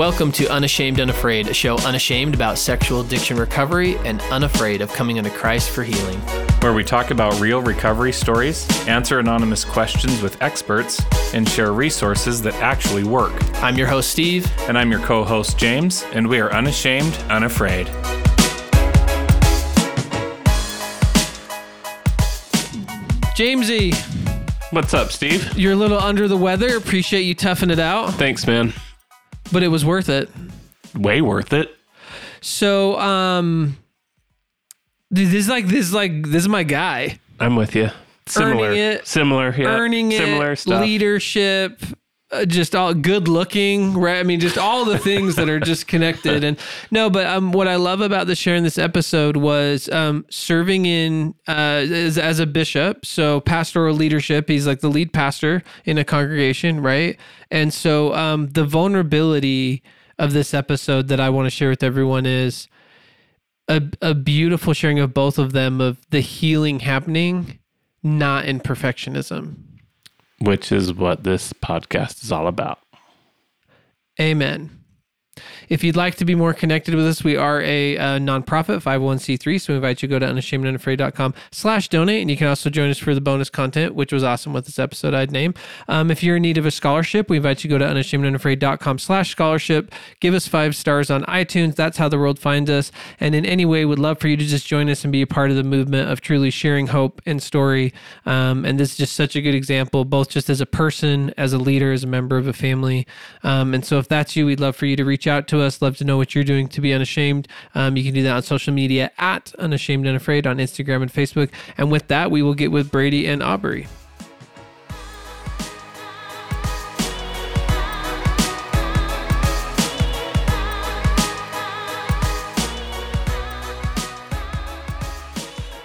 Welcome to Unashamed Unafraid, a show unashamed about sexual addiction recovery and unafraid of coming unto Christ for healing. where we talk about real recovery stories, answer anonymous questions with experts, and share resources that actually work. I'm your host, Steve. And I'm your co host, James, and we are unashamed, unafraid. Jamesy, What's up, Steve? you're a little under the weather. Appreciate you toughing it out, Thanks, man. But it was worth it. Way worth it. So, um, this is like this is like this is my guy. I'm with you. Similar. Earning it. Similar. Yeah. Earning Similar it, stuff. leadership, uh, just all good looking, right? I mean, just all the things that are just connected. And no, but um, what I love about the sharing this episode was um, serving in uh, as, as a bishop. So pastoral leadership. He's like the lead pastor in a congregation, right? And so um, the vulnerability of this episode that I want to share with everyone is a, a beautiful sharing of both of them of the healing happening, not in perfectionism. Which is what this podcast is all about. Amen. If you'd like to be more connected with us, we are a, uh nonprofit 501c3. So we invite you to go to unashamedunafraid.com slash donate. And you can also join us for the bonus content, which was awesome with this episode I'd name. Um, if you're in need of a scholarship, we invite you to go to unashamedunafraid.com slash scholarship. Give us five stars on iTunes. That's how the world finds us. And in any way, would love for you to just join us and be a part of the movement of truly sharing hope and story. Um, and this is just such a good example, both just as a person, as a leader, as a member of a family. Um, and so if that's you, we'd love for you to reach out to us. Love to know what you're doing to be unashamed. Um, you can do that on social media at unashamed unafraid on Instagram and Facebook. And with that, we will get with Brady and Aubrey.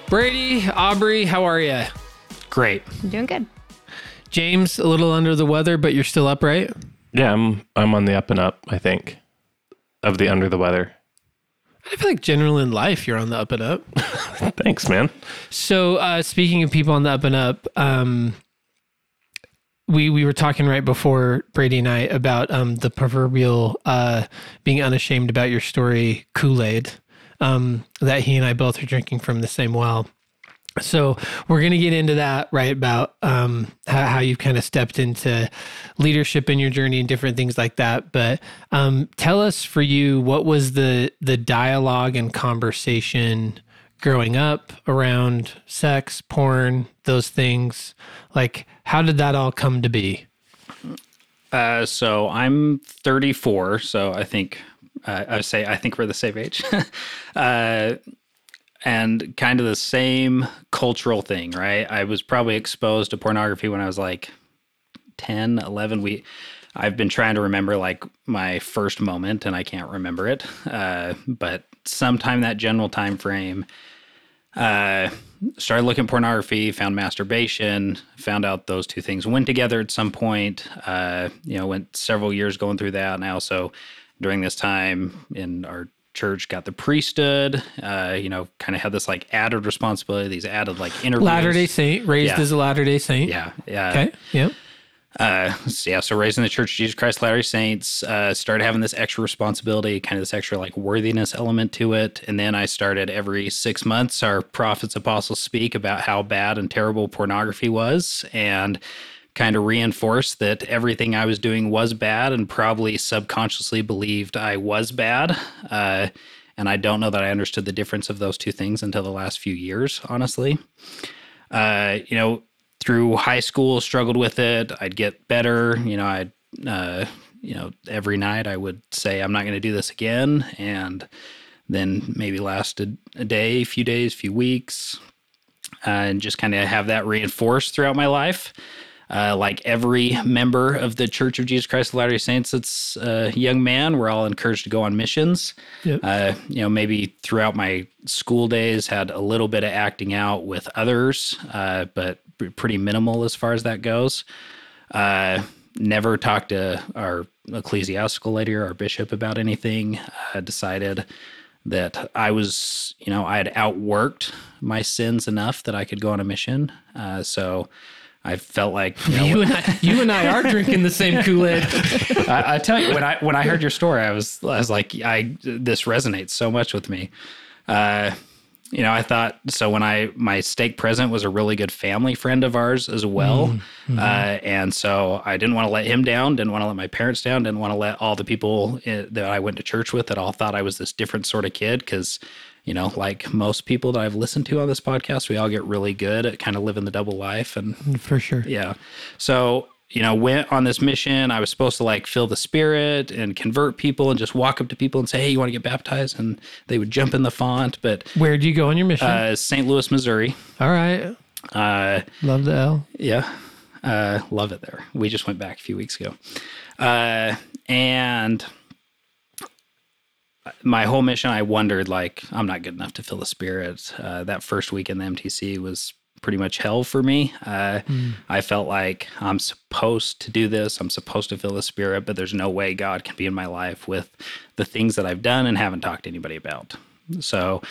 Brady, Aubrey, how are you? Great. I'm doing good. James, a little under the weather, but you're still upright. Yeah, I'm I'm on the up and up, I think. Of the under the weather. I feel like generally in life, you're on the up and up. Thanks, man. So, uh, speaking of people on the up and up, um, we we were talking right before Brady and I about um, the proverbial uh, being unashamed about your story Kool Aid um, that he and I both are drinking from the same well. So we're going to get into that right about um, how, how you've kind of stepped into leadership in your journey and different things like that. But um, tell us for you, what was the the dialogue and conversation growing up around sex, porn, those things? Like, how did that all come to be? Uh, so I'm 34, so I think uh, I say I think we're the same age, uh, and kind of the same cultural thing, right? I was probably exposed to pornography when I was like 10, 11. We, I've been trying to remember like my first moment, and I can't remember it. Uh, but sometime that general time frame, uh, started looking pornography, found masturbation, found out those two things went together at some point. Uh, you know, went several years going through that, and I also during this time in our church got the priesthood. Uh, you know, kind of had this like added responsibility, these added like interviews. Latter day Saint, raised Yeah. as a Latter day Saint. Yeah, yeah. Okay. Yep. Uh, so yeah, so raised in the Church of Jesus Christ Latter-day Saints, uh, started having this extra responsibility, kind of this extra like worthiness element to it. And then I started every six months, our prophets, apostles speak about how bad and terrible pornography was and kind of reinforced that everything I was doing was bad and probably subconsciously believed I was bad. Uh, and I don't know that I understood the difference of those two things until the last few years, honestly uh, you know, through high school, struggled with it. I'd get better. You know, I'd, uh, you know, every night I would say, I'm not going to do this again. And then maybe lasted a day, a few days, a few weeks, uh, and just kind of have that reinforced throughout my life. Uh, like every member of the Church of Jesus Christ of Latter-day Saints that's a young man, we're all encouraged to go on missions. Yep. Uh, you know, maybe throughout my school days, had a little bit of acting out with others, uh, but pretty minimal as far as that goes. Uh, never talked to our ecclesiastical lady or our bishop about anything. Uh, decided that I was, you know, I had outworked my sins enough that I could go on a mission. Uh, so I felt like you know, You and I, you and I are drinking the same Kool Aid. I, I tell you when I when I heard your story, I was I was like, I this resonates so much with me. Uh, you know, I thought so when I my stake president was a really good family friend of ours as well, uh, and so I didn't want to let him down, didn't want to let my parents down, didn't want to let all the people uh, that I went to church with that all thought I was this different sort of kid because. You know, like most people that I've listened to on this podcast, we all get really good at kind of living the double life and For sure. yeah. So, you know, went on this mission. I was supposed to like fill the spirit and convert people and just walk up to people and say, Hey, you want to get baptized? And they would jump in the font. But Where do you go on your mission? uh, St. Louis, Missouri. All right. Uh, Love the L. yeah. Uh, love it there. We just went back a few weeks ago. Uh, and my whole mission, I wondered, like, I'm not good enough to fill the spirit. Uh, that first week in the MTC was pretty much hell for me. Uh, I felt like I'm supposed to do this. I'm supposed to fill the spirit, but there's no way God can be in my life with the things that I've done and haven't talked to anybody about. So,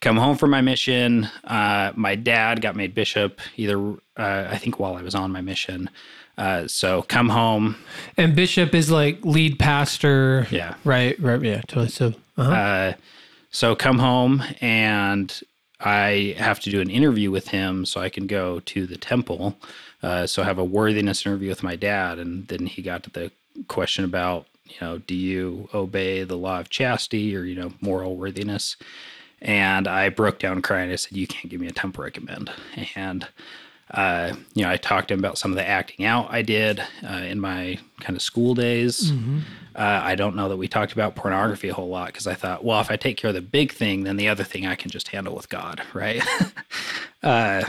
come home from my mission. Uh, my dad got made bishop either, uh, I think, while I was on my mission. Uh, so, come home. And Bishop is like lead pastor. Yeah. Right. Right. Yeah. Totally. So, uh-huh. Uh, so come home and I have to do an interview with him so I can go to the temple. Uh, so I have a worthiness interview with my dad, and then he got to the question about you know do you obey the law of chastity or you know moral worthiness, and I broke down crying. I said you can't give me a temple recommend, and uh, you know, I talked to him about some of the acting out I did uh, in my kind of school days. Uh, I don't know that we talked about pornography a whole lot because I thought, well, if I take care of the big thing, then the other thing I can just handle with God, right? uh,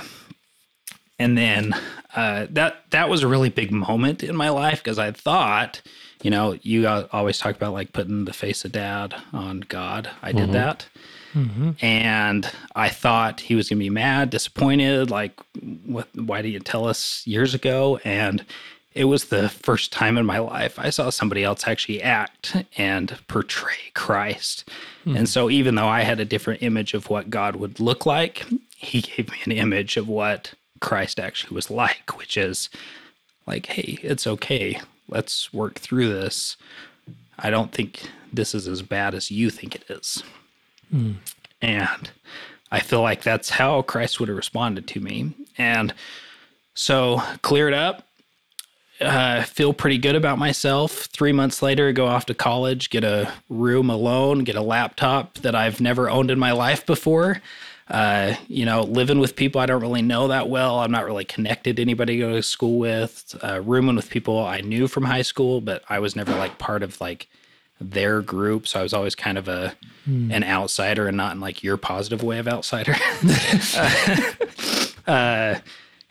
and then uh, that that was a really big moment in my life because I thought, you know, you always talk about like putting the face of dad on God. I did that. Mm-hmm. And I thought he was going to be mad, disappointed. Like, what? Why didn't you tell us years ago? And it was the first time in my life I saw somebody else actually act and portray Christ. Mm-hmm. And so, even though I had a different image of what God would look like, he gave me an image of what Christ actually was like, which is like, hey, it's okay. Let's work through this. I don't think this is as bad as you think it is. And I feel like that's how Christ would have responded to me. And so cleared up, uh, feel pretty good about myself. Three months later, go off to college, get a room alone, get a laptop that I've never owned in my life before. Uh, you know, living with people I don't really know that well. I'm not really connected to anybody to go to school with. Uh, rooming with people I knew from high school, but I was never like part of like their group. So I was always kind of a an outsider and not in like your positive way of outsider. uh,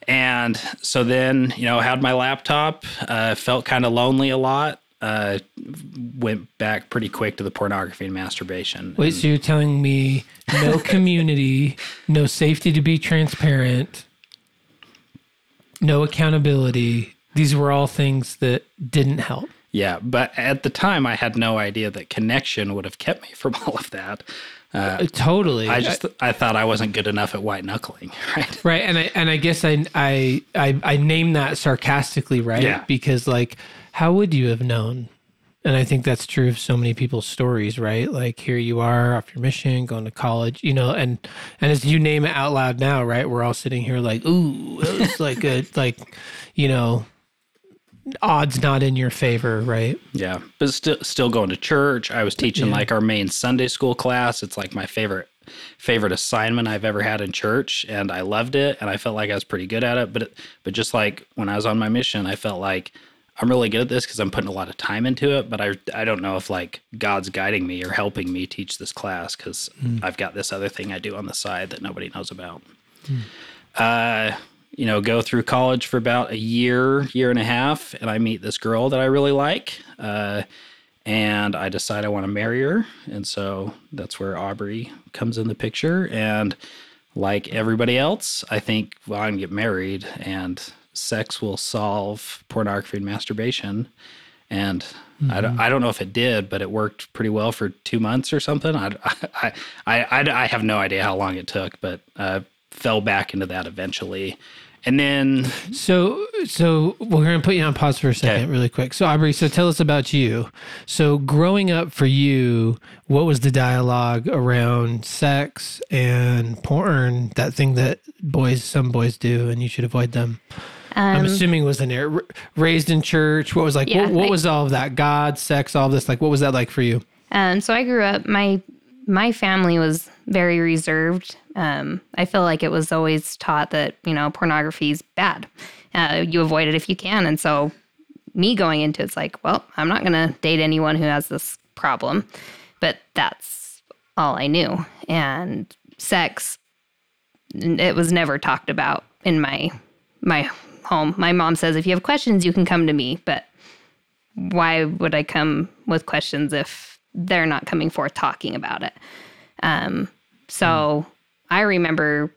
and so then, you know, had my laptop, uh, felt kind of lonely a lot. Uh, went back pretty quick to the pornography and masturbation. Wait, so you're telling me no community, no safety to be transparent, no accountability. These were all things that didn't help. Yeah, but at the time, I had no idea that connection would have kept me from all of that. Uh, totally. I just I thought I wasn't good enough at white knuckling, right? right, and I and I guess I I I, I name that sarcastically, right? Yeah. Because like, how would you have known? And I think that's true of so many people's stories, right? Like here you are off your mission, going to college, you know, and and as you name it out loud now, right? We're all sitting here like, ooh, it's like a like, you know, odds not in your favor, right? Yeah, but still still going to church. I was teaching like our main Sunday school class. It's like my favorite favorite assignment I've ever had in church, and I loved it, and I felt like I was pretty good at it. But it, but just like when I was on my mission, I felt like I'm really good at this because I'm putting a lot of time into it. But I I don't know if like God's guiding me or helping me teach this class because I've got this other thing I do on the side that nobody knows about. Uh, you know, go through college for about a year, year and a half, and I meet this girl that I really like. Uh, and I decide I want to marry her. And so that's where Aubrey comes in the picture. And like everybody else, I think, well, I'm going to get married and sex will solve pornography and masturbation. And I, don't, I don't know if it did, but it worked pretty well for two months or something. I, I, I, I, I have no idea how long it took, but uh, fell back into that eventually. And then So, so we're going to put you on pause for a second, Okay. really quick. So, Aubrey, so tell us about you. So, growing up for you, what was the dialogue around sex and porn? That thing that boys, some boys do, and you should avoid them. I'm Um, assuming was in there. Raised in church. What was like? Yeah, what, what I- was all of that? God, sex, all this. Like, what was that like for you? Um, so I grew up. My my family was very reserved. Um, I feel like it was always taught that you know pornography is bad. Uh, you avoid it if you can, and so me going into it's like, well, I'm not gonna date anyone who has this problem. But that's all I knew, and sex. It was never talked about in my my home. My mom says if you have questions, you can come to me, but why would I come with questions if they're not coming forth talking about it? Um, so I remember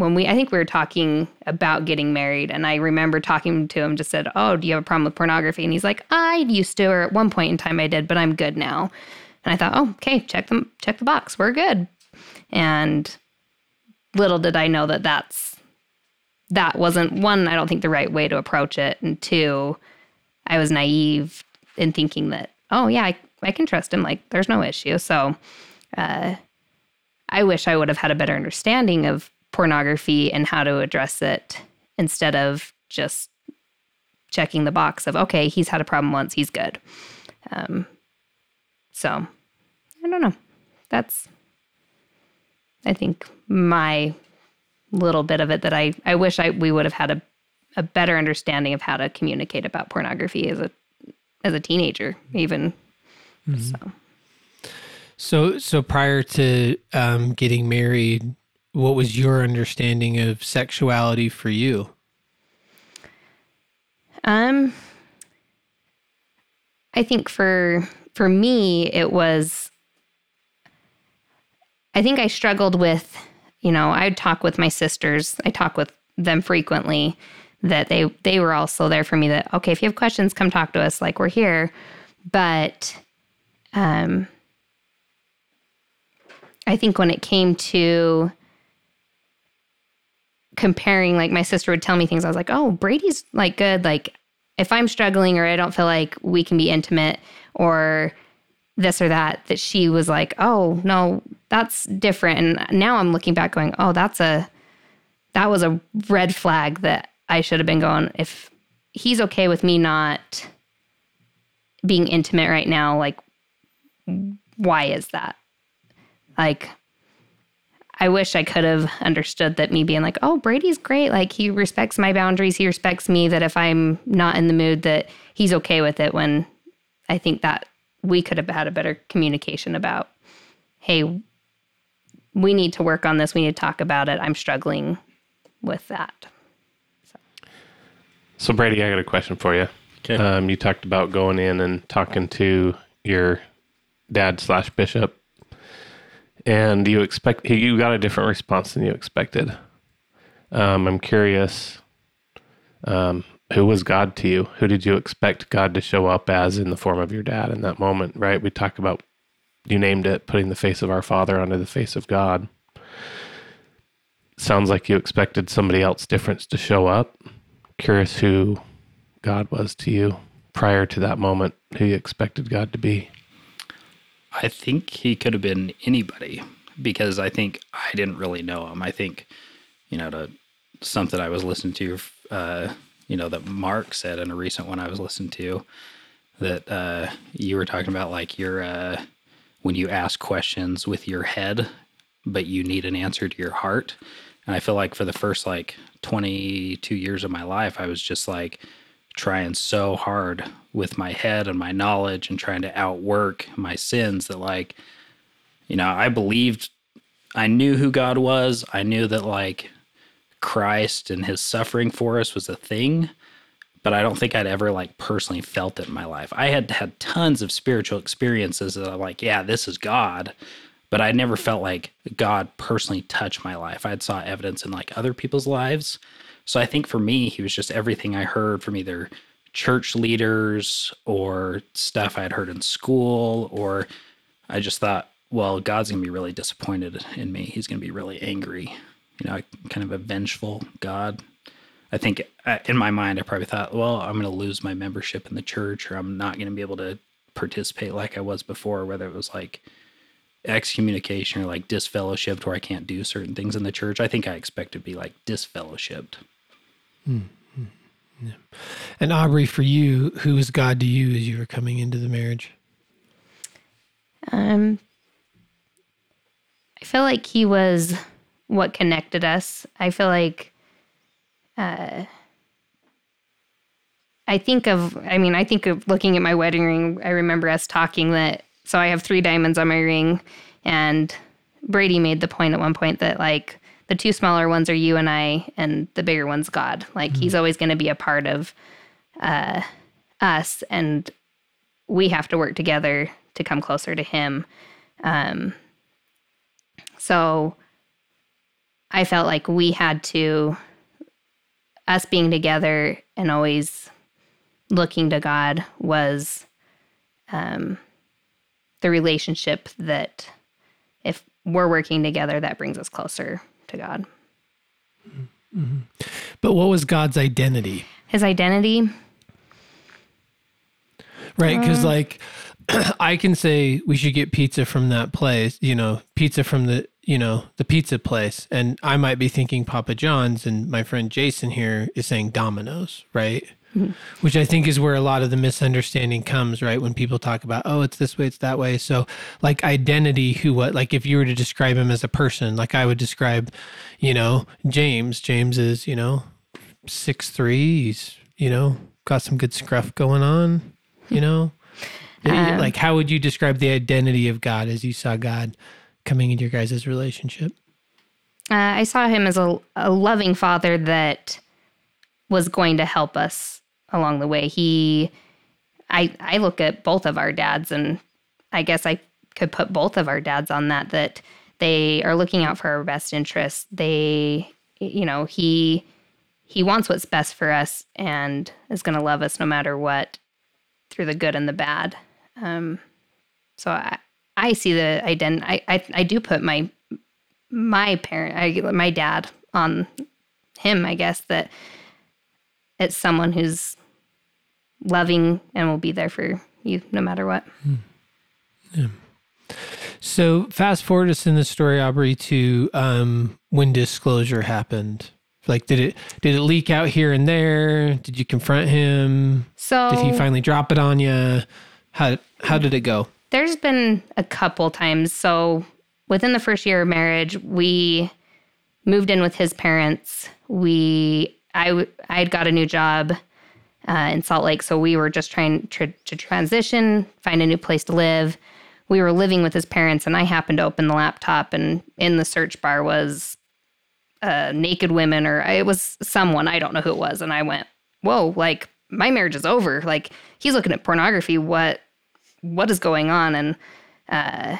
when we, I think we were talking about getting married, and I remember talking to him, just said, Oh, do you have a problem with pornography? And he's like, I used to, or at one point in time I did, but I'm good now. And I thought, Oh, okay, check them, check the box. We're good. And little did I know that that's, that wasn't one, I don't think the right way to approach it. And two, I was naive in thinking that, oh yeah, I, I can trust him. Like there's no issue. So, uh, I wish I would have had a better understanding of pornography and how to address it instead of just checking the box of, okay, he's had a problem once, he's good. Um, so I don't know. That's, I think my little bit of it that I, I wish I, we would have had a, a better understanding of how to communicate about pornography as a, as a teenager, even. So. So, so prior to um, getting married, what was your understanding of sexuality for you? Um, I think for for me, it was. I think I struggled with, you know, I'd talk with my sisters. I talk with them frequently. That they they were also there for me. That okay, if you have questions, come talk to us. Like we're here, but, um, I think when it came to comparing like my sister would tell me things i was like oh brady's like good. Like if i'm struggling or i don't feel like we can be intimate or this or that that she was like oh no that's different. And now i'm looking back going oh that's a that was a red flag that i should have been going if he's okay with me not being intimate right now like why is that like I wish I could have understood that me being like, oh, Brady's great. Like he respects my boundaries. He respects me that if I'm not in the mood, that he's okay with it. When I think that we could have had a better communication about, hey, we need to work on this. We need to talk about it. I'm struggling with that. So Brady, I got a question for you. Okay. Um, you talked about going in and talking to your dad slash bishop, and you expect you got a different response than you expected. Um, I'm curious. Um, who was God to you? Who did you expect God to show up as in the form of your dad in that moment? Right? We talk about you named it putting the face of our Father onto the face of God. Sounds like you expected somebody else different to show up. Curious who God was to you prior to that moment, who you expected God to be. I think he could have been anybody because I think I didn't really know him. I think, you know, to something I was listening to, uh, you know, that Mark said in a recent one I was listening to that uh, you were talking about like your, uh, when you ask questions with your head, but you need an answer to your heart. And I feel like for the first like 22 years of my life, I was just like trying so hard with my head and my knowledge and trying to outwork my sins that like, you know, I believed I knew who God was. I knew that like Christ and his suffering for us was a thing, but I don't think I'd ever like personally felt it in my life. I had had tons of spiritual experiences that I'm like, yeah, this is God, but I never felt like God personally touched my life. I saw evidence in like other people's lives. So I think for me, he was just everything I heard from either church leaders or stuff I'd heard in school, or I just thought, well, God's gonna be really disappointed in me. He's gonna be really angry, you know, kind of a vengeful God. I think uh, in my mind, I probably thought, well, I'm going to lose my membership in the church, or I'm not going to be able to participate like I was before. Whether it was like excommunication or like disfellowshipped, where I can't do certain things in the church. I think I expect to be like disfellowshipped. And Aubrey, for you, who was God to you as you were coming into the marriage? Um, I feel like he was what connected us. I feel like, uh, I think of, I mean, I think of looking at my wedding ring. I remember us talking that, so I have three diamonds on my ring, and Brady made the point at one point that, like, the two smaller ones are you and I, and the bigger one's God. Like, he's always going to be a part of uh, us, and we have to work together to come closer to him. Um, so I felt like we had to, us being together and always looking to God was um, the relationship that if we're working together, that brings us closer to God. But what was God's identity? His identity, Right? Because, um, like, I can say we should get pizza from that place, you know, pizza from the, you know, the pizza place. And I might be thinking Papa John's, and my friend Jason here is saying Domino's, right? Which I think is where a lot of the misunderstanding comes, right? When people talk about, oh, it's this way, it's that way. So, like, identity, who, what, like, if you were to describe him as a person, like I would describe, you know, James. James is, you know, six three. He's, you know, got some good scruff going on, you know? Um, like, how would you describe the identity of God as you saw God coming into your guys' relationship? uh, I saw him as a, a loving father that was going to help us along the way. He, I, I look at both of our dads, and I guess I could put both of our dads on that. That they are looking out for our best interests. They, you know, he, he wants what's best for us and is going to love us no matter what, through the good and the bad. Um, so I, I see the identity. I, I, I do put my my parent, I, my dad, on him. I guess that it's someone who's loving and will be there for you no matter what. Yeah. So, fast forward us in the story, Aubrey, to um, when disclosure happened. Like, did it did it leak out here and there? Did you confront him? So Did he finally drop it on you? How how did it go? there's been a couple times. So within the first year of marriage, we moved in with his parents. We I I had got a new job uh, in Salt Lake, so we were just trying to, to transition, find a new place to live. We were living with his parents, and I happened to open the laptop, and in the search bar was uh, naked women, or it was someone I don't know who it was, and I went, "Whoa! Like my marriage is over. Like he's looking at pornography. What what is going on?" And uh,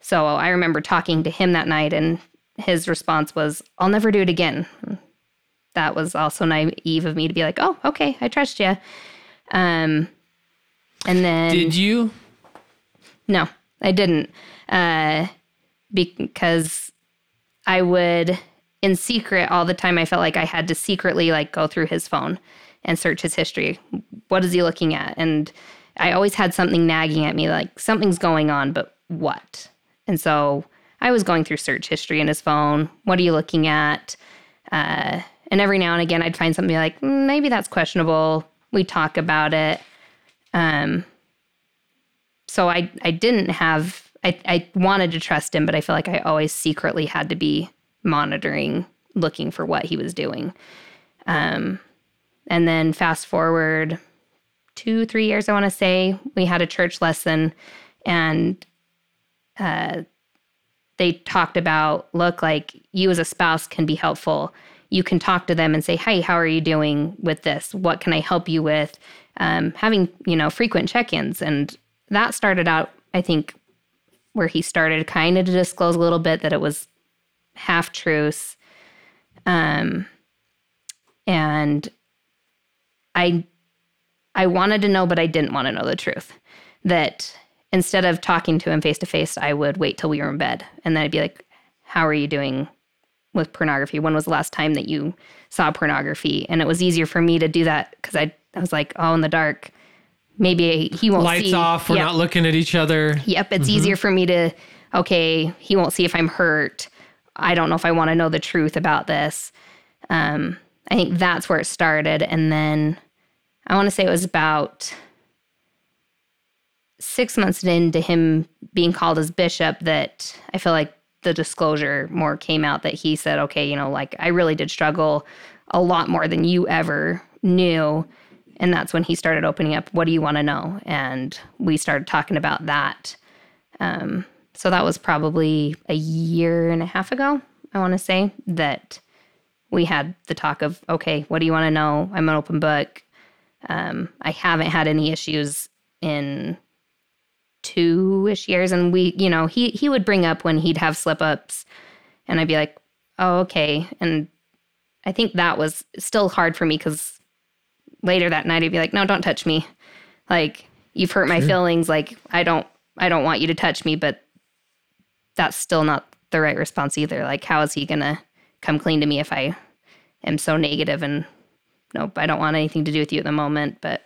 so I remember talking to him that night, and his response was, "I'll never do it again." That was also naive of me to be like, "Oh, okay, I trust you." Um, and then Did you? no, I didn't. Uh, because I would, in secret, all the time, I felt like I had to secretly like go through his phone and search his history. What is he looking at? And I always had something nagging at me, like something's going on, but what? And so I was going through search history in his phone. What are you looking at? Uh, and every now and again, I'd find something like, "Mm, maybe that's questionable. We talk about it. Um, so I I didn't have I I wanted to trust him, but I feel like I always secretly had to be monitoring, looking for what he was doing. Um, and then fast forward two three years, I want to say we had a church lesson, and uh, they talked about look like you as a spouse can be helpful. You can talk to them and say, "Hey, how are you doing with this? What can I help you with?" Um, having you know frequent check-ins, and that started out, I think, where he started kind of to disclose a little bit that it was half truths, um, and I I wanted to know, but I didn't want to know the truth. That instead of talking to him face to face, I would wait till we were in bed, and then I'd be like, "How are you doing with pornography? When was the last time that you saw pornography? And it was easier for me to do that because I, I was like, oh, in the dark, maybe he won't Lights see. off. We're Yep. not looking at each other. Yep, it's easier for me to, okay, he won't see if I'm hurt. I don't know if I want to know the truth about this. Um, I think that's where it started. And then I want to say it was about six months into him being called as bishop that I feel like the disclosure more came out that he said, okay, you know, like I really did struggle a lot more than you ever knew. And that's when he started opening up, what do you want to know? And we started talking about that. Um, so that was probably a year and a half ago, I want to say, that we had the talk of, okay, what do you want to know? I'm an open book. Um, I haven't had any issues in two ish years. And we, you know, he, he would bring up when he'd have slip ups and I'd be like, oh, okay. And I think that was still hard for me because later that night I'd be like, no, don't touch me. Like you've hurt my feelings. Like I don't, I don't want you to touch me, but that's still not the right response either. Like how is he going to come clean to me if I am so negative and nope, I don't want anything to do with you at the moment. But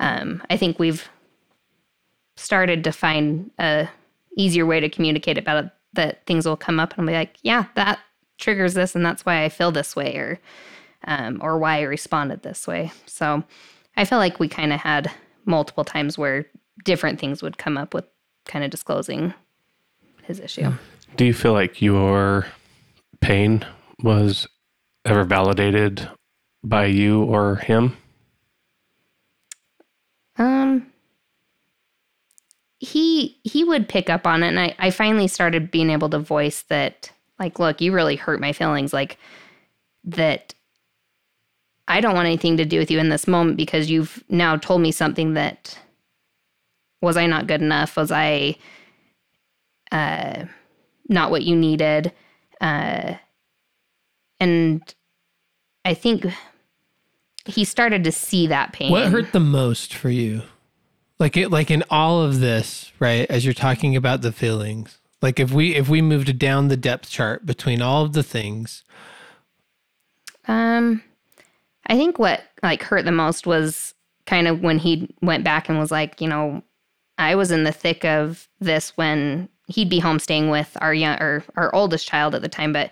um, I think we've started to find a easier way to communicate about it that things will come up and I'll be like, yeah, that triggers this and that's why I feel this way or um, or why I responded this way. So I feel like we kind of had multiple times where different things would come up with kind of disclosing his issue. Do you feel like your pain was ever validated by you or him? Um he he would pick up on it. And I, I finally started being able to voice that like look you really hurt my feelings. Like that I don't want anything to do with you in this moment because you've now told me something that was I not good enough? Was I uh not what you needed? Uh and I think he started to see that pain. What hurt the most for you? Like it, like in all of this, right? As you're talking about the feelings, like if we if we moved down the depth chart between all of the things, Um, I think what like hurt the most was kind of when he went back and was like, you know, I was in the thick of this when he'd be home staying with our young or our oldest child at the time, but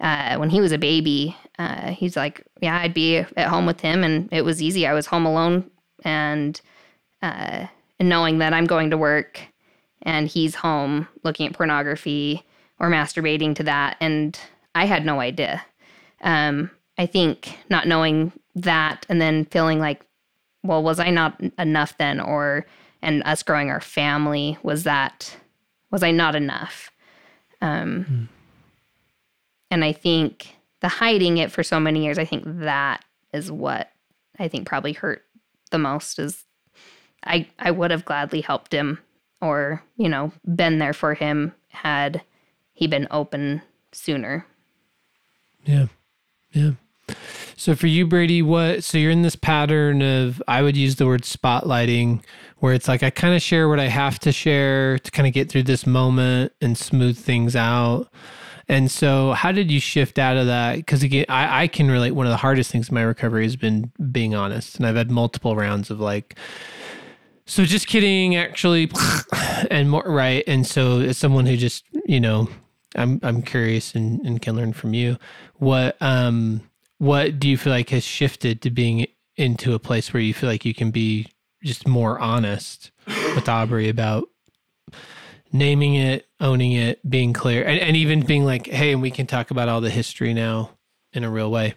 uh, when he was a baby, uh, he's like, yeah, I'd be at home with him, and it was easy. I was home alone, and uh, and knowing that I'm going to work, and he's home looking at pornography or masturbating to that, and I had no idea um, I think not knowing that and then feeling like, well, was I not enough then? Or, and us growing our family, was that, was I not enough? Um, And I think the hiding it for so many years, I think that is what I think probably hurt the most is I, I would have gladly helped him or, you know, been there for him had he been open sooner. yeah, yeah. So for you, Brady, what? So you're in this pattern of I would use the word spotlighting, where it's like I kind of share what I have to share to kind of get through this moment and smooth things out. And so, how did you shift out of that? Because again, I, I can relate. One of the hardest things in my recovery has been being honest, and I've had multiple rounds of like, so just kidding, actually, and more right. And so, as someone who just, you know, I'm I'm curious and, and can learn from you. What um what do you feel like has shifted to being into a place where you feel like you can be just more honest with Aubrey about naming it, owning it, being clear, and, and even being like, hey, and we can talk about all the history now in a real way.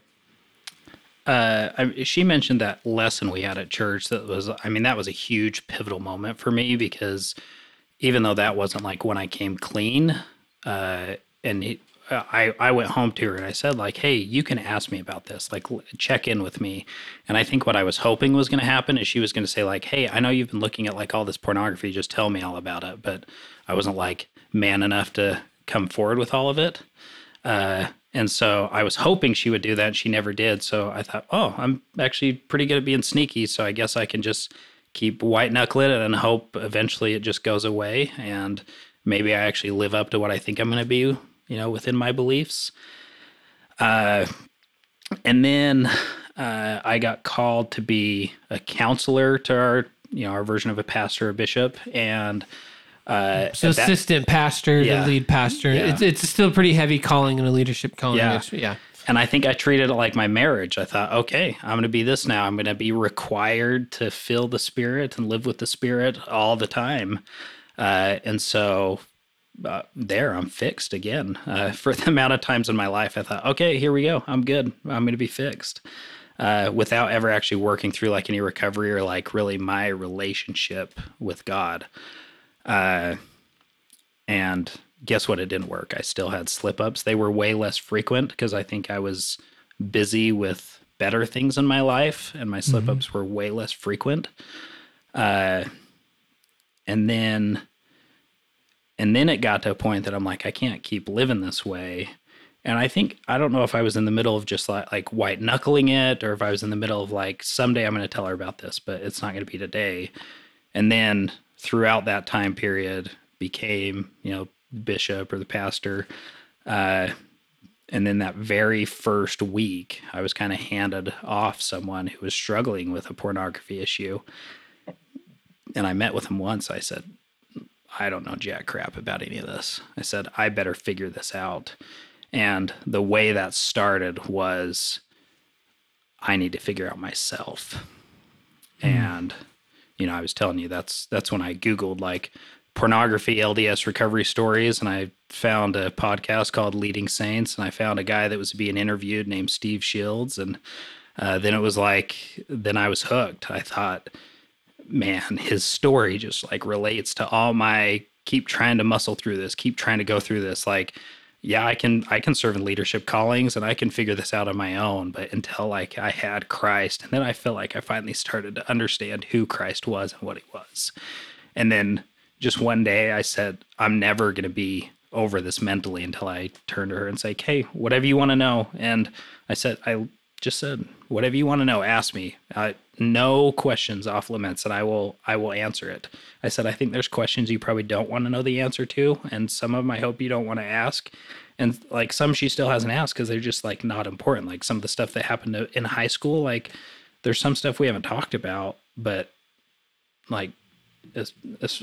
Uh, I, she mentioned that lesson we had at church that was i mean that was a huge pivotal moment for me because even though that wasn't like when i came clean uh, and uh, I, I went home to her and i said like hey you can ask me about this. Like check in with me. And i think what i was hoping was going to happen is she was going to say like hey i know you've been looking at like all this pornography. Just tell me all about it. But i wasn't like man enough to come forward with all of it. Uh, and so I was hoping she would do that. She never did. So I thought, oh, I'm actually pretty good at being sneaky. So I guess I can just keep white knuckling it and hope eventually it just goes away. And maybe I actually live up to what I think I'm going to be, you know, within my beliefs. Uh, and then uh, I got called to be a counselor to our, you know, our version of a pastor or bishop, and uh, So at that- assistant pastor, Yeah. the lead pastor. Yeah. It's it's still pretty heavy calling and a leadership calling. Yeah. Yeah. And I think I treated it like my marriage. I thought, okay, I'm going to be this now. I'm going to be required to feel the Spirit and live with the Spirit all the time. Uh, and so uh, there, I'm fixed again. Uh, for the amount of times in my life, I thought, okay, here we go. I'm good. I'm going to be fixed. Uh, without ever actually working through like any recovery or like really my relationship with God. Uh, and guess what? It didn't work. I still had slip ups. They were way less frequent because I think I was busy with better things in my life, and my slip ups were way less frequent. Uh, and then, and then it got to a point that I'm like, I can't keep living this way. And I think I don't know if I was in the middle of just like, like white knuckling it, or if I was in the middle of like someday I'm going to tell her about this, but it's not going to be today. And then throughout that time period, became you know bishop or the pastor. Uh, and then that very first week, I was kind of handed off someone who was struggling with a pornography issue. And I met with him once. I said, I don't know jack crap about any of this. I said, I better figure this out. And the way that started was I need to figure out myself. And you know, I was telling you that's that's when I googled like pornography LDS recovery stories and I found a podcast called Leading Saints and I found a guy that was being interviewed named Steve Shields and uh, then it was like then I was hooked. I thought man, his story just like relates to all my keep trying to muscle through this, keep trying to go through this. Like, yeah, I can I can serve in leadership callings and I can figure this out on my own. But until like I had Christ, and then I felt like I finally started to understand who Christ was and what he was. And then just one day I said, I'm never gonna be over this mentally until I turned to her and say, Hey, whatever you want to know. And I said, I just said, whatever you want to know, ask me. Uh, no questions off limits, and I will I will answer it. I said, I think there's questions you probably don't want to know the answer to, and some of them I hope you don't want to ask. And like some she still hasn't asked because they're just like not important. Like some of the stuff that happened to, in high school, like there's some stuff we haven't talked about, but like it's,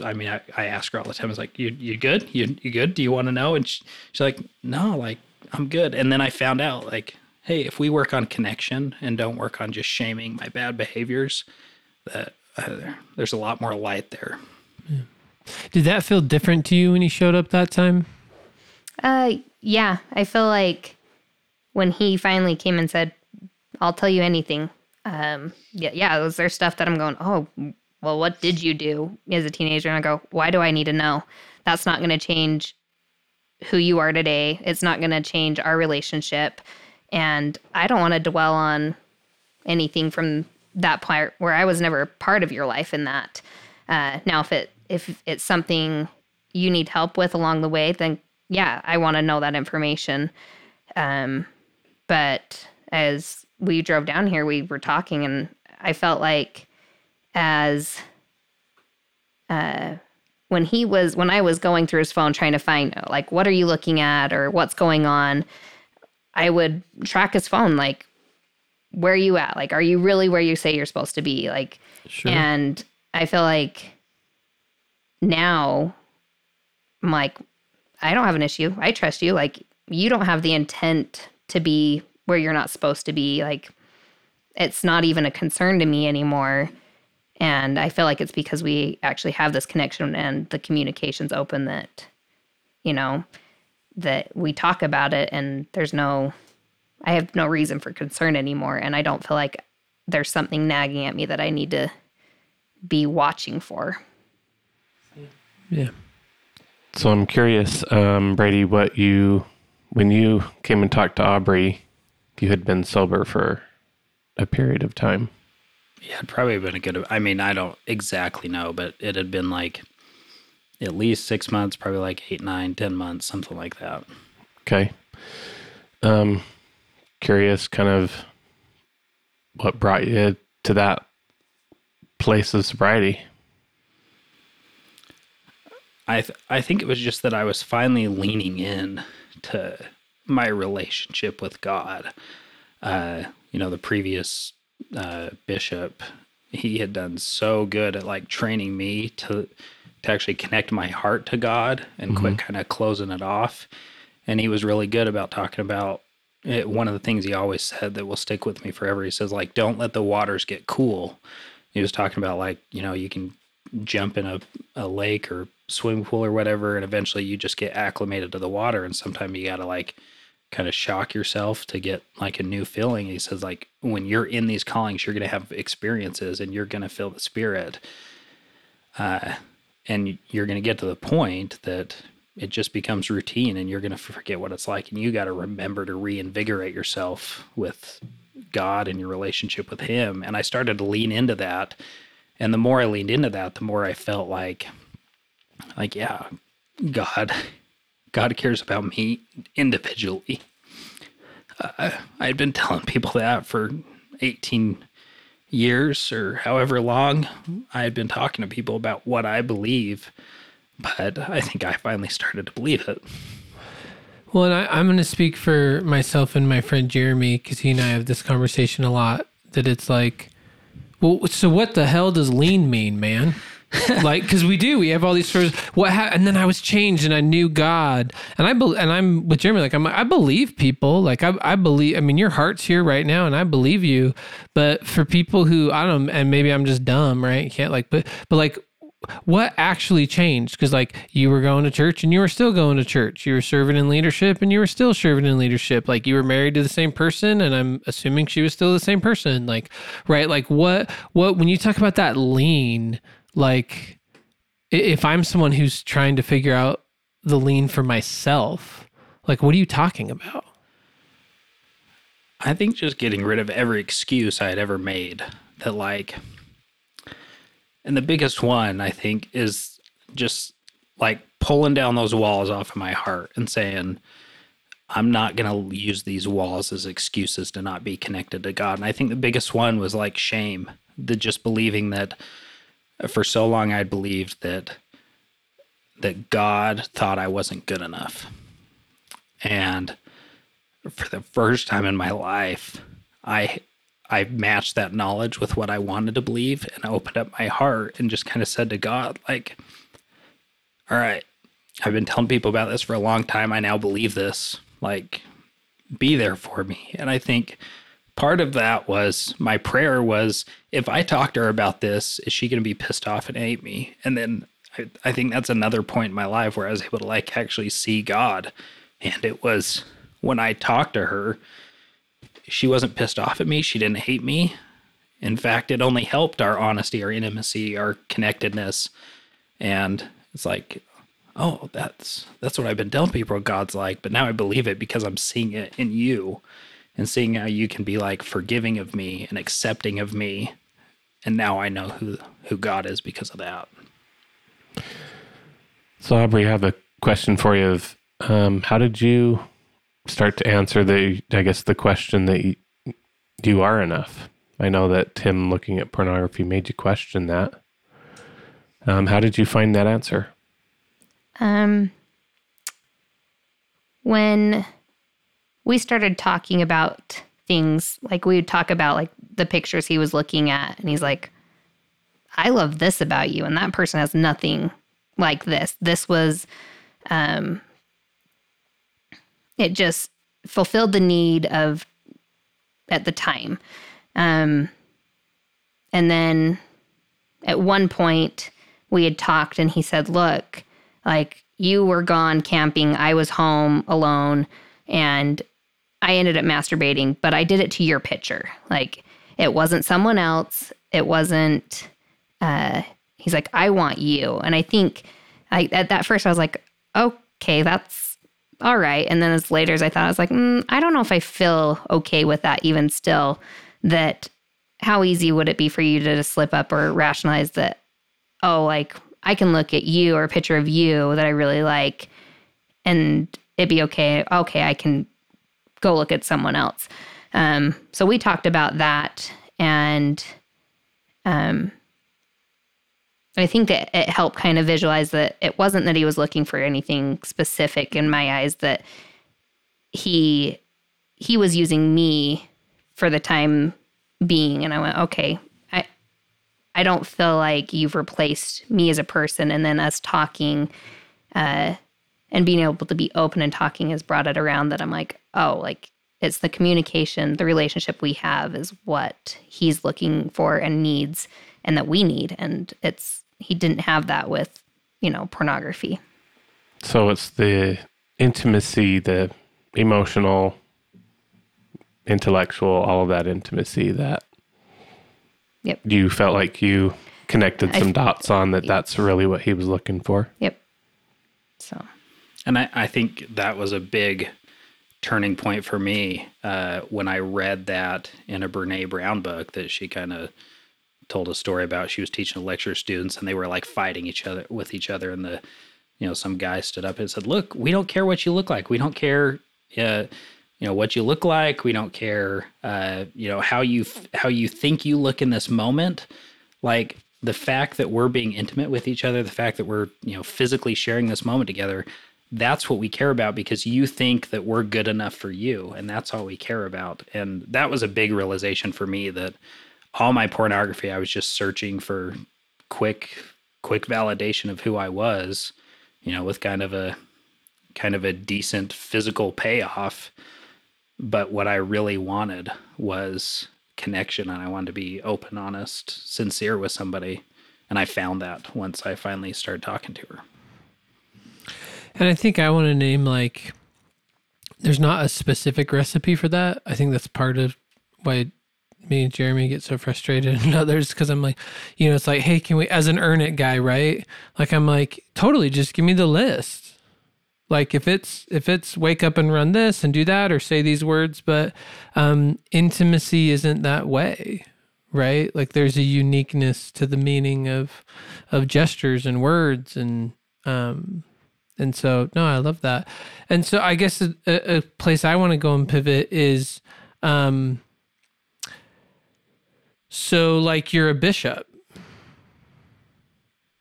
I mean, I, I ask her all the time. It's like, you you good? You you good? Do you want to know? And she, she's like, no, like I'm good. And then I found out, like, hey, if we work on connection and don't work on just shaming my bad behaviors, that uh, there's a lot more light there. Did that feel different to you when he showed up that time? Uh, yeah, I feel like when he finally came and said, "I'll tell you anything," um, yeah, yeah, was there stuff that I'm going, "Oh, well, what did you do as a teenager?" And I go, "Why do I need to know? That's not going to change who you are today. It's not going to change our relationship, and I don't want to dwell on anything from that part where I was never part of your life in that. Uh, now, if it if it's something you need help with along the way, then yeah, I want to know that information. Um, but as we drove down here, we were talking, and I felt like as uh, when he was when I was going through his phone trying to find like what are you looking at or what's going on, I would track his phone like where are you at? Like, are you really where you say you're supposed to be? Like, Sure. and I feel like now I'm like, I don't have an issue. I trust you. Like, you don't have the intent to be where you're not supposed to be. Like, it's not even a concern to me anymore. And I feel like it's because we actually have this connection and the communication's open that, you know, that we talk about it and there's no, I have no reason for concern anymore. And I don't feel like there's something nagging at me that I need to be watching for. Yeah. So I'm curious, um, Brady, what you, when you came and talked to Aubrey, you had been sober for a period of time. Yeah, it'd probably been a good. I mean, I don't exactly know, but it had been like at least six months, probably like eight, nine, ten months, something like that. Okay. Um, curious, kind of, what brought you to that place of sobriety? I th- I think it was just that I was finally leaning in to my relationship with God. Uh, you know, the previous uh, bishop, he had done so good at like training me to to actually connect my heart to God and quit kind of closing it off. And he was really good about talking about it, one of the things he always said that will stick with me forever. He says like, "Don't let the waters get cool." He was talking about like you know you can jump in a, a lake or swimming pool or whatever, and eventually you just get acclimated to the water, and sometimes you gotta like kind of shock yourself to get like a new feeling. He says like when you're in these callings, you're gonna have experiences and you're gonna feel the spirit. Uh, and you're going to get to the point that it just becomes routine and you're going to forget what it's like and you got to remember to reinvigorate yourself with God and your relationship with him. And I started to lean into that and the more I leaned into that the more I felt like like yeah God God cares about me individually. Uh, I had been telling people that for 18 years or however long I had been talking to people about what I believe, but I think I finally started to believe it. Well, and I, I'm going to speak for myself and my friend Jeremy because he and I have this conversation a lot. That it's like, well, so what the hell does lean mean, man? like, because we do, we have all these stories. What? Ha- and then I was changed, and I knew God, and I be- and I'm with Jeremy. Like, I'm, I believe people. Like, I, I believe. I mean, your heart's here right now, and I believe you. But for people who I don't, and maybe I'm just dumb, right? Can't like, but but like, what actually changed? Because like you were going to church and you were still going to church. You were serving in leadership and you were still serving in leadership. Like you were married to the same person, and I'm assuming she was still the same person. Like, right? Like what? What? When you talk about that lean, like if I'm someone who's trying to figure out the lean for myself, like what are you talking about? I think just getting rid of every excuse I had ever made that, like, and the biggest one I think is just like pulling down those walls off of my heart and saying, I'm not going to use these walls as excuses to not be connected to God. And I think the biggest one was like shame, the just believing that for so long I'd believed that that God thought I wasn't good enough. And for the first time in my life, I I matched that knowledge with what I wanted to believe and I opened up my heart and just kind of said to God, like, all right, I've been telling people about this for a long time. I now believe this. Like, be there for me. And I think part of that was my prayer was if I talk to her about this, is she going to be pissed off and hate me? And then I, I think that's another point in my life where I was able to like actually see God. And it was when I talked to her, she wasn't pissed off at me. She didn't hate me. In fact, it only helped our honesty, our intimacy, our connectedness. And it's like, oh, that's that's what I've been telling people God's like, but now I believe it because I'm seeing it in you and seeing how you can be like forgiving of me and accepting of me. And now I know who who God is because of that. So, Aubrey, I have a question for you. Of um, how did you start to answer the, I guess, the question that you, you are enough? I know that him looking at pornography made you question that. Um, how did you find that answer? Um, when we started talking about things, like we would talk about like the pictures he was looking at, and he's like, "I love this about you," and that person has nothing like this. This was, um, it just fulfilled the need of at the time, um, and then at one point we had talked, and he said, "Look." like you were gone camping i was home alone and i ended up masturbating but i did it to your picture. Like it wasn't someone else. It wasn't uh he's like i want you. And i think I, at that first i was like okay that's all right. And then as later as i thought i was like mm, i don't know if i feel okay with that even still that how easy would it be for you to just slip up or rationalize that oh like I can look at you or a picture of you that I really like and it'd be okay. Okay, I can go look at someone else. Um, so we talked about that and um, I think that it helped kind of visualize that it wasn't that he was looking for anything specific in my eyes, that he he was using me for the time being and I went, "Okay, I I don't feel like you've replaced me as a person and then us talking uh and being able to be open and talking has brought it around that I'm like, "Oh, like it's the communication, the relationship we have is what he's looking for and needs and that we need and it's he didn't have that with, you know, pornography." So it's the intimacy, the emotional, intellectual, all of that intimacy that Yep. you felt like you connected I- some dots on that that's really what he was looking for. Yep. So, And I, I think that was a big turning point for me uh, when I read that in a Brene Brown book that she kind of told a story about. She was teaching a lecture students and they were like fighting each other with each other. And the, you know, some guy stood up and said, Look, we don't care what you look like. We don't care. Uh, you know what you look like. We don't care. Uh, you know how you f- how you think you look in this moment. Like the fact that we're being intimate with each other, the fact that we're you know physically sharing this moment together. That's what we care about because you think that we're good enough for you, and that's all we care about. And that was a big realization for me that all my pornography, I was just searching for quick, quick validation of who I was. You know, with kind of a kind of a decent physical payoff. But what I really wanted was connection and I wanted to be open, honest, sincere with somebody. And I found that once I finally started talking to her. And I think I want to name like there's not a specific recipe for that. I think that's part of why me and Jeremy get so frustrated and others because I'm like, you know, it's like, hey, can we as an earn it guy, right? Like I'm like, totally, just give me the list. Like if it's if it's wake up and run this and do that or say these words, but um intimacy isn't that way right like there's a uniqueness to the meaning of of gestures and words and um and so no i love that. And so i guess a, a place i want to go and pivot is um so like you're a bishop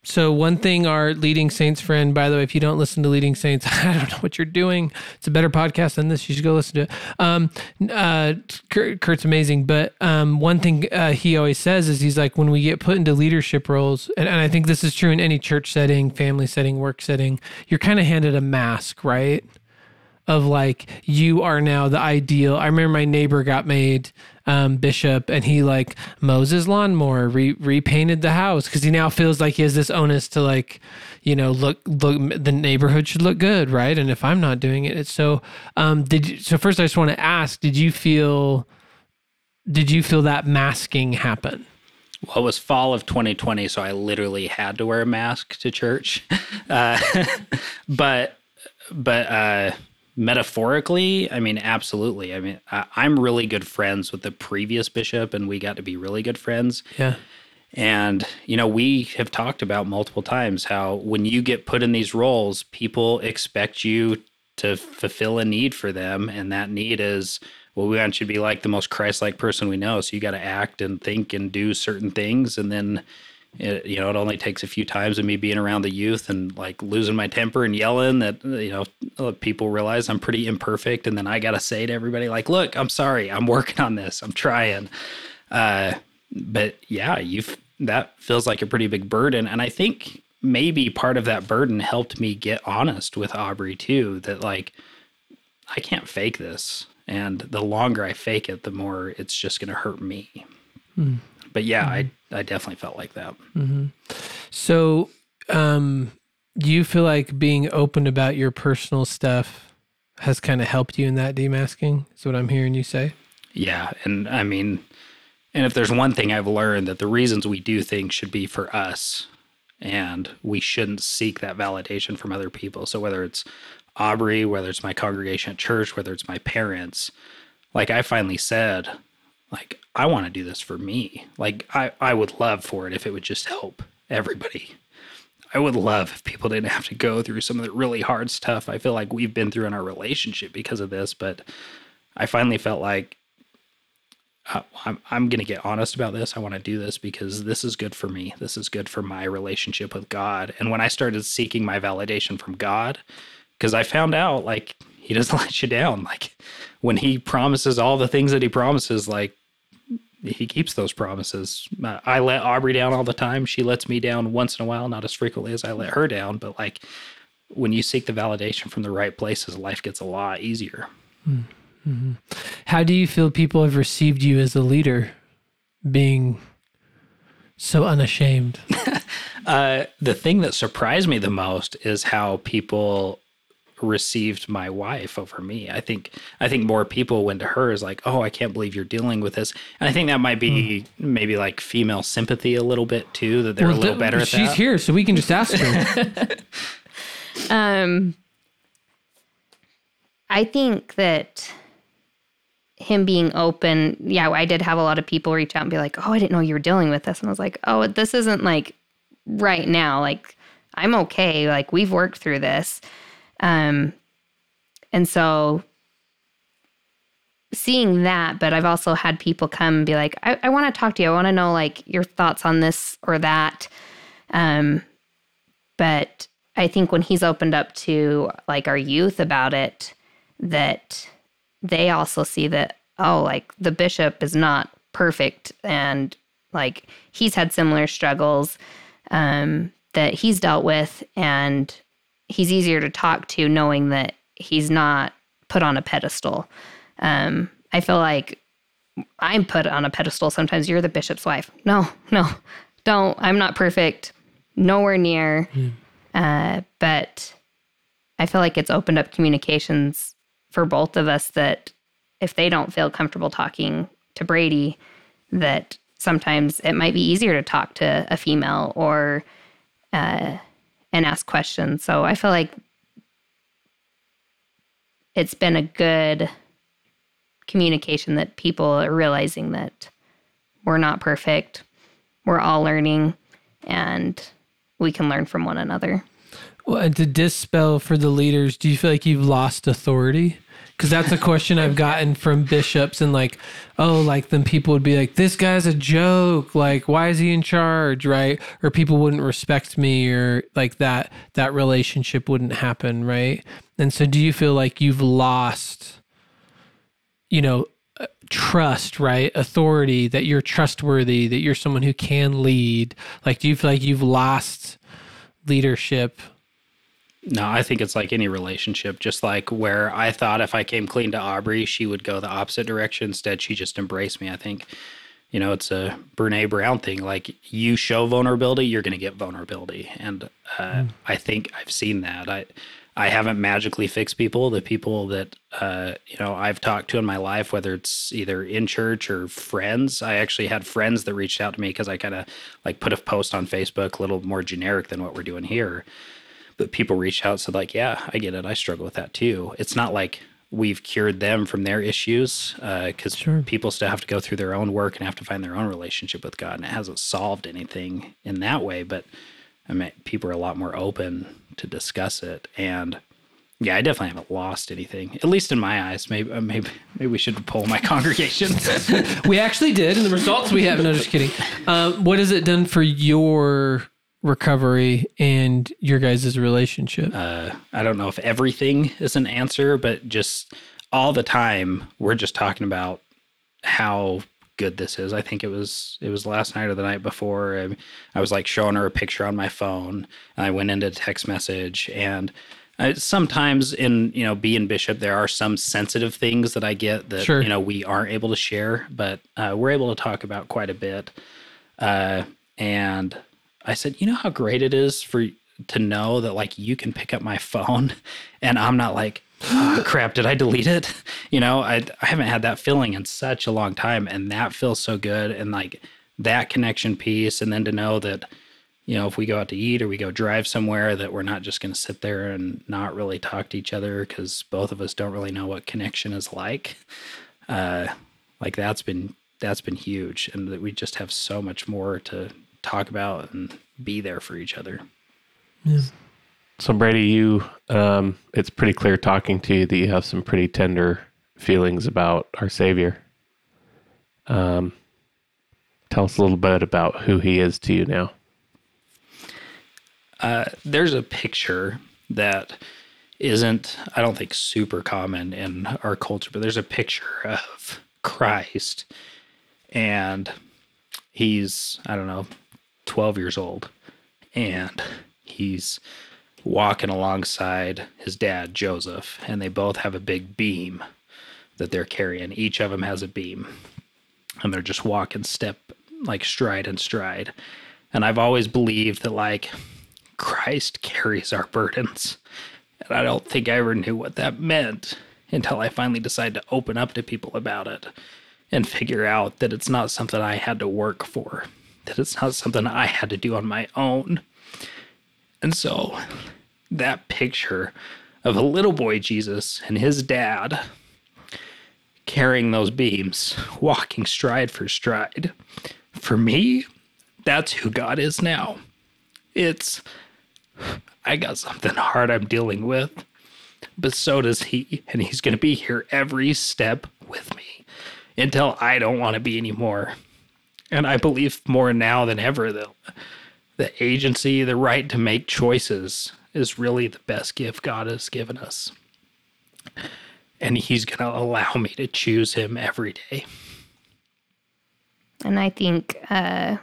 so one thing our leading saints friend, by the way, if you don't listen to leading saints, I don't know what you're doing. It's a better podcast than this. You should go listen to it. Um, uh, Kurt, Kurt's amazing, but um, one thing uh, he always says is he's like when we get put into leadership roles, and, and I think this is true in any church setting, family setting, work setting. You're kind of handed a mask, right? Of like you are now the ideal. I remember my neighbor got made um, bishop, and he like mows his lawnmower, re- repainted the house because he now feels like he has this onus to like, you know, look look the neighborhood should look good, right? And if I'm not doing it, it's so. Um, did you, so first I just want to ask, did you feel, did you feel that masking happen? Well, it was fall of 2020, so I literally had to wear a mask to church. Uh, but, but, uh, metaphorically, I mean, absolutely. I mean, I, I'm really good friends with the previous bishop, and we got to be really good friends. Yeah. And, you know, we have talked about multiple times how when you get put in these roles, people expect you to fulfill a need for them. And that need is, well, we want you to be like the most Christ like person we know. So you got to act and think and do certain things. And then, it, you know, it only takes a few times of me being around the youth and like losing my temper and yelling that, you know, people realize I'm pretty imperfect. And then I got to say to everybody, like, look, I'm sorry. I'm working on this. I'm trying. Uh, but yeah, you that feels like a pretty big burden, and I think maybe part of that burden helped me get honest with Aubrey too. That like I can't fake this, and the longer I fake it, the more it's just going to hurt me. But yeah, I I definitely felt like that. So, um, do you feel like being open about your personal stuff has kind of helped you in that demasking? Is what I'm hearing you say. Yeah, and I mean, and if there's one thing I've learned that the reasons we do things should be for us, and we shouldn't seek that validation from other people. So whether it's Aubrey, whether it's my congregation at church, whether it's my parents, like I finally said, like I want to do this for me. Like I I would love for it if it would just help everybody. I would love if people didn't have to go through some of the really hard stuff I feel like we've been through in our relationship because of this, but I finally felt like uh, I'm, I'm going to get honest about this. I want to do this because this is good for me. This is good for my relationship with God. And when I started seeking my validation from God, because I found out like he doesn't let you down. Like when he promises all the things that he promises, like he keeps those promises. Uh, I let Aubrey down all the time. She lets me down once in a while, not as frequently as I let her down, but like when you seek the validation from the right places, life gets a lot easier. How do you feel people have received you as a leader, being so unashamed? Uh, the thing that surprised me the most is how people received my wife over me. I think I think more people went to her as like, "Oh, I can't believe you're dealing with this." And I think that might be maybe like female sympathy a little bit too that they're a little th- better at She's that. here, so we can just ask her. Um, I think that him being open, yeah, I did have a lot of people reach out and be like, "Oh, I didn't know you were dealing with this," and I was like, "Oh, this isn't like right now. Like, I'm okay. Like, we've worked through this." Um, and so seeing that, but I've also had people come and be like, "I, I want to talk to you. I want to know like your thoughts on this or that." Um, but I think when he's opened up to like our youth about it, that they also see that, oh, like the bishop is not perfect and like he's had similar struggles um, that he's dealt with and he's easier to talk to knowing that he's not put on a pedestal. Um, I feel like I'm put on a pedestal sometimes. You're the bishop's wife. No, no, don't. I'm not perfect. Nowhere near. Uh, but I feel like it's opened up communications for both of us that if they don't feel comfortable talking to Brady, that sometimes it might be easier to talk to a female or uh, and ask questions. So I feel like it's been a good communication that people are realizing that we're not perfect. We're all learning and we can learn from one another. Well, and to dispel for the leaders, do you feel like you've lost authority? Because that's a question I've gotten from bishops, and like, oh, like then people would be like, "This guy's a joke. Like, why is he in charge?" Right? Or people wouldn't respect me, or like that that relationship wouldn't happen, right? And so, do you feel like you've lost, you know, uh, trust, right? Authority that you're trustworthy, that you're someone who can lead. Like, do you feel like you've lost leadership? No, I think it's like any relationship, just like where I thought if I came clean to Aubrey, she would go the opposite direction. Instead, she just embraced me. I think, you know, it's a Brene Brown thing. Like you show vulnerability, you're going to get vulnerability. And uh, I think I've seen that. I, I haven't magically fixed people. The people that, uh, you know, I've talked to in my life, whether it's either in church or friends, I actually had friends that reached out to me because I kind of like put a post on Facebook a little more generic than what we're doing here but people reached out and said like yeah i get it i struggle with that too it's not like we've cured them from their issues because Sure. people still have to go through their own work and have to find their own relationship with god and it hasn't solved anything in that way but i mean people are a lot more open to discuss it and yeah i definitely haven't lost anything at least in my eyes maybe uh, maybe maybe we should poll my congregation We actually did, and the results we have. No, just kidding. Um, what has it done for your recovery and your guys' relationship? uh, I don't know if everything is an answer, but just all the time we're just talking about how good this is. I think it was it was last night or the night before. I, I was like showing her a picture on my phone, and I went into text message and. I, sometimes in you know being bishop there are some sensitive things that i get that Sure. you know we aren't able to share but uh, we're able to talk about quite a bit uh, and I said, you know how great it is for to know that like you can pick up my phone and I'm not like, "Ah, crap, did I delete it? You know, I I haven't had that feeling in such a long time, and that feels so good. And like that connection piece, and then to know that, you know, if we go out to eat or we go drive somewhere, that we're not just going to sit there and not really talk to each other because both of us don't really know what connection is like. Uh, like that's been that's been huge, and that we just have so much more to talk about and be there for each other. So Brady, you um, it's pretty clear talking to you that you have some pretty tender feelings about our Savior. Um, tell us a little bit about who He is to you now. there's a picture that isn't, I don't think, super common in our culture, but there's a picture of Christ and he's, I don't know, 12 years old and he's walking alongside his dad, Joseph, and they both have a big beam that they're carrying. Each of them has a beam and they're just walking step like stride and stride. And I've always believed that like Christ carries our burdens. And I don't think I ever knew what that meant until I finally decided to open up to people about it and figure out that it's not something I had to work for, that it's not something I had to do on my own. And so that picture of a little boy Jesus and his dad carrying those beams, walking stride for stride, for me, that's who God is now. It's, I got something hard I'm dealing with, but so does he. And he's going to be here every step with me until I don't want to be anymore. And I believe more now than ever that the agency, the right to make choices is really the best gift God has given us. And he's going to allow me to choose him every day. And I think uh,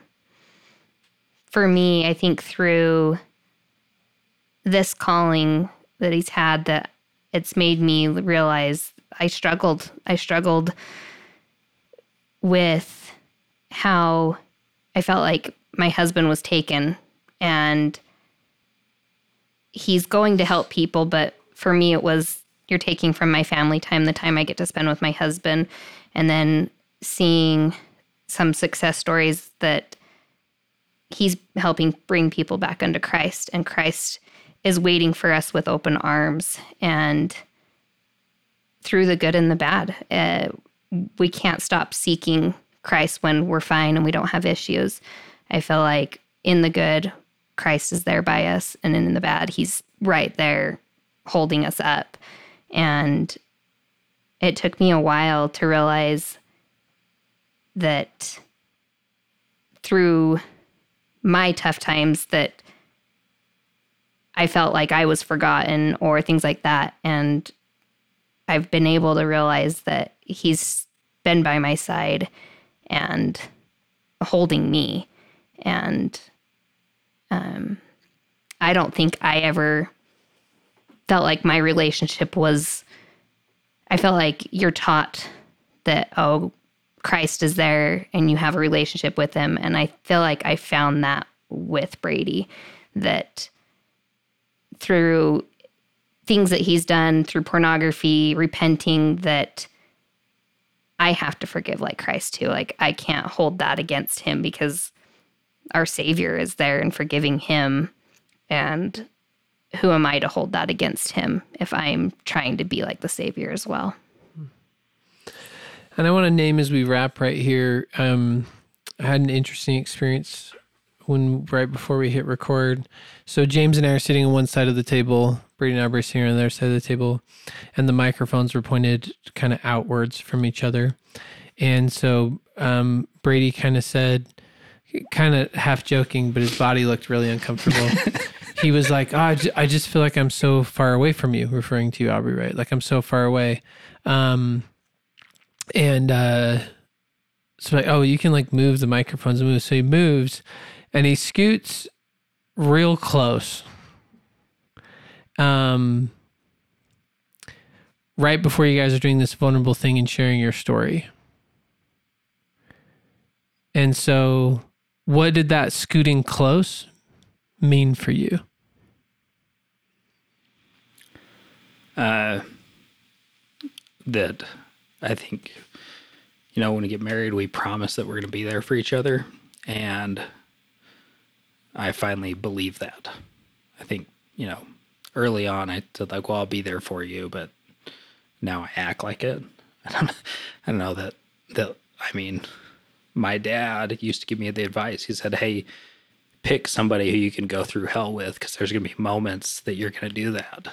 for me, I think through this calling that he's had, that it's made me realize I struggled. I struggled with how I felt like my husband was taken and he's going to help people, but for me, it was you're taking from my family time, the time I get to spend with my husband, and then seeing some success stories that he's helping bring people back unto Christ, and Christ is waiting for us with open arms and through the good and the bad. Uh, we can't stop seeking Christ when we're fine and we don't have issues. I feel like in the good, Christ is there by us, and in the bad, he's right there holding us up. And it took me a while to realize that through my tough times that I felt like I was forgotten or things like that. And I've been able to realize that he's been by my side and holding me. And um, I don't think I ever felt like my relationship was, I felt like you're taught that, oh, Christ is there and you have a relationship with him. And I feel like I found that with Brady that through things that he's done through pornography, repenting, that I have to forgive like Christ too. Like I can't hold that against him because our Savior is there and forgiving him. And who am I to hold that against him if I'm trying to be like the Savior as well? And I want to name as we wrap right here. Um, I had an interesting experience when right before we hit record. So James and I are sitting on one side of the table. Brady and I sitting on the other side of the table, and the microphones were pointed kind of outwards from each other. And so um, Brady kind of said, kind of half joking, but his body looked really uncomfortable. he was like, oh, I, j- I just feel like I'm so far away from you, referring to you, Aubrey, right? Like I'm so far away. Um, and uh, so like, oh, you can like move the microphones and move. So he moves and he scoots real close. Um, right before you guys are doing this vulnerable thing and sharing your story. And so, what did that scooting close mean for you? Uh, that I think, you know, when we get married, we promise that we're going to be there for each other. And I finally believe that. I think, you know, early on, I said, like, well, I'll be there for you. But now I act like it. I don't, I don't know that, that, I mean, my dad used to give me the advice. He said, hey, pick somebody who you can go through hell with because there's going to be moments that you're going to do that.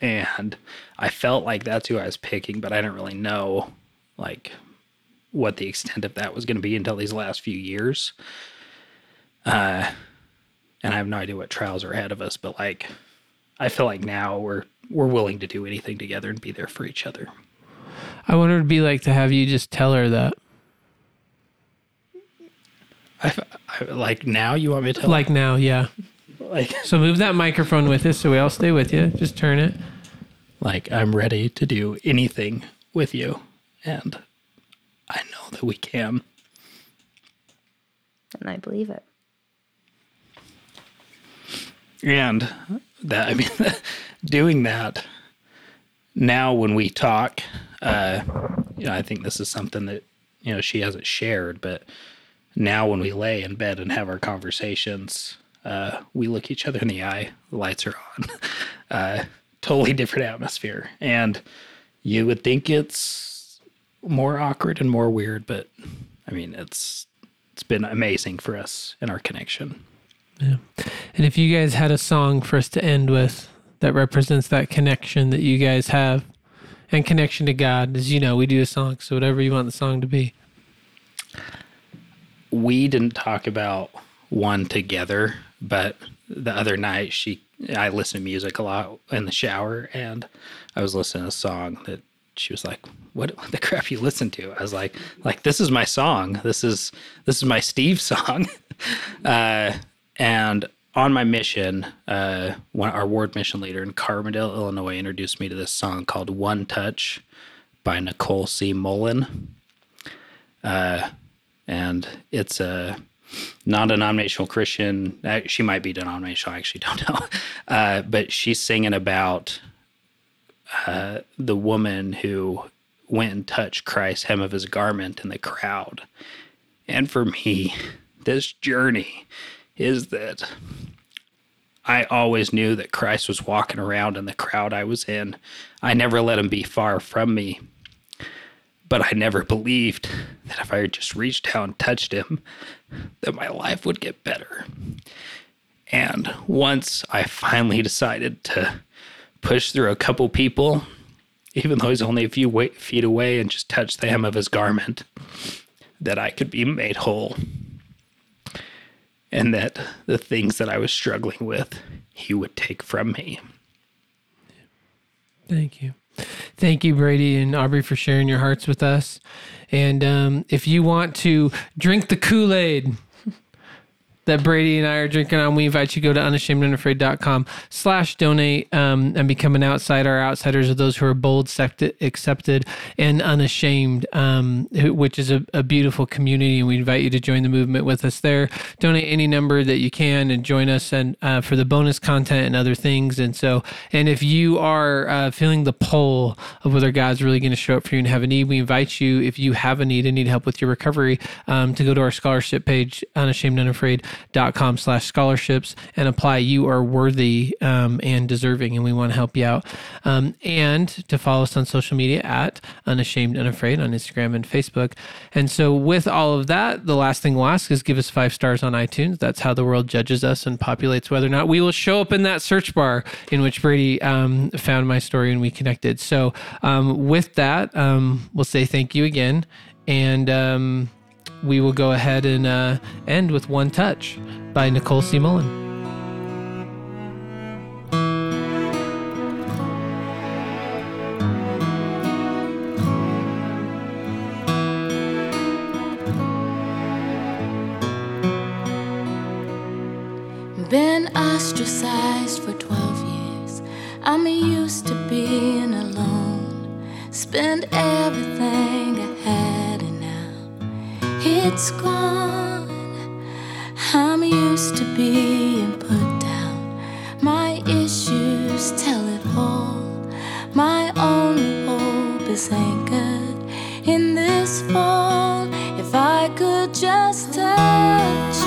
And I felt like that's who I was picking, but I didn't really know like what the extent of that was going to be until these last few years. Uh, and I have no idea what trials are ahead of us, but like I feel like now we're we're willing to do anything together and be there for each other. I wonder what it'd be like to have you just tell her that. I, I like now you want me to tell Like now, yeah. like So move that microphone with us so we all stay with you. Just turn it. like I'm ready to do anything with you and I know that we can. And I believe it. And that I mean doing that now when we talk uh you know I think this is something that you know she hasn't shared but now when we lay in bed and have our conversations uh we look each other in the eye the lights are on. Uh totally different atmosphere. And you would think it's more awkward and more weird but I mean it's it's been amazing for us in our connection And if you guys had a song for us to end with that represents that connection that you guys have and connection to God, as you know, we do a song. So whatever you want the song to be. we didn't talk about one together, but the other night she I listen to music a lot in the shower and I was listening to a song that she was like, what, what the crap you listen to? I was like, like this is my song. This is this is my Steve song. uh, and on my mission, uh, one, our ward mission leader in Carbondale, Illinois, introduced me to this song called "One Touch" by Nicole C. Mullen and it's a non-denominational Christian. uh, She might be denominational. I actually don't know, uh, but she's singing about uh, the woman who went and touched Christ's hem of his garment in the crowd. And for me, this journey is that I always knew that Christ was walking around in the crowd I was in. I never let him be far from me but I never believed that if I just reached out and touched him, that my life would get better. And once I finally decided to push through a couple people, even though he's only a few feet away, and just touch the hem of his garment, that I could be made whole. And that the things that I was struggling with, he would take from me. Thank you. Thank you, Brady and Aubrey, for sharing your hearts with us. And um, if you want to drink the Kool Aid that Brady and I are drinking on, we invite you to go to unashamedunafraid.com slash donate um, and become an outsider. Outsiders are those who are bold, accepted, and unashamed, um, which is a, a beautiful community. And we invite you to join the movement with us there. Donate any number that you can and join us and uh, for the bonus content and other things. And so, and if you are uh, feeling the pull of whether God's really going to show up for you and have a need, we invite you, if you have a need and need help with your recovery, um, to go to our scholarship page, unashamedunafraid.com slash scholarships and apply. You are worthy um, and deserving, and we want to help you out. Um, and to follow us on social media at unashamed unafraid on Instagram and Facebook. And so, with all of that, the last thing we'll ask is give us five stars on iTunes. That's how the world judges us and populates whether or not we will show up in that search bar in which Brady um, found my story and we connected. So, um, with that, um, we'll say thank you again. And um, we will go ahead and uh, end with One Touch by Nicole C. Mullen. Been ostracized for 12 years. I'm used to being alone. Spend everything I it's gone. I'm used to being put down. My issues tell it all. My only hope is anchored in this fall. If I could just touch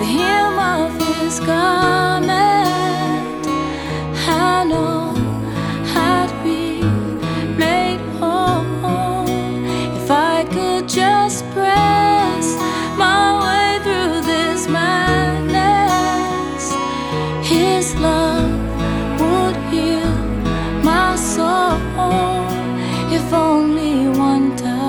the hem of his garment, I know if only one touch.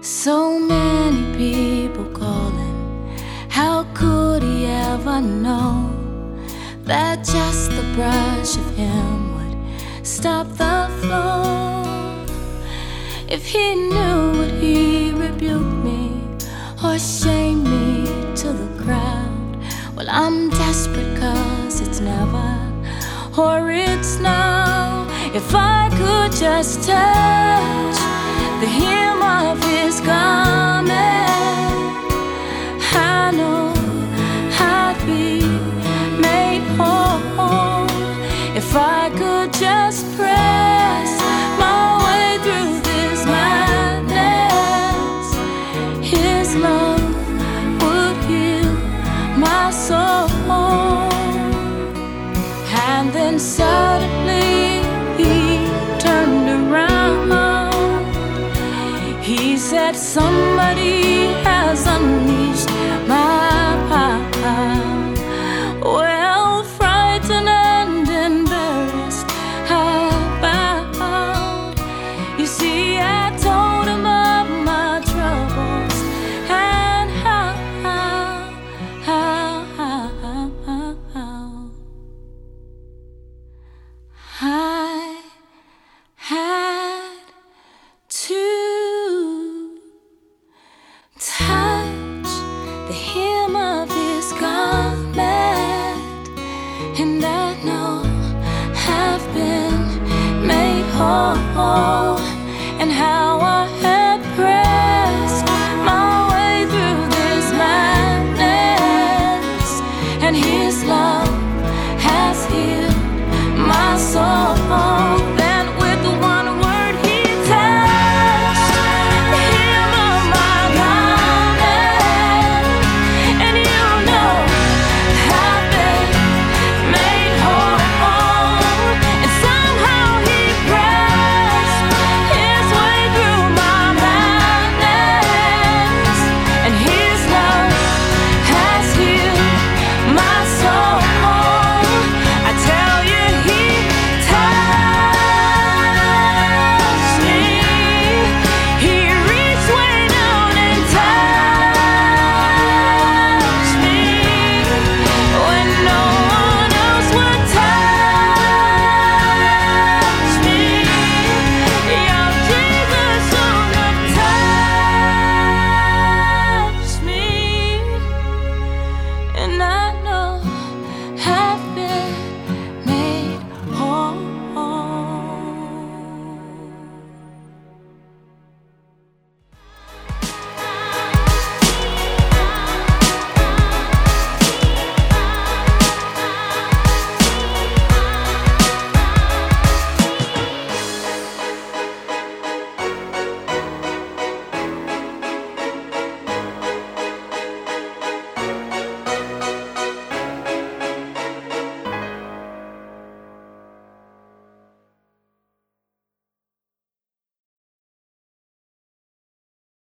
So many people calling, how could he ever know that just the brush of him would stop the flow? If he knew what he would rebuked. pour it now. If I could just touch the hem of his garment. and how I have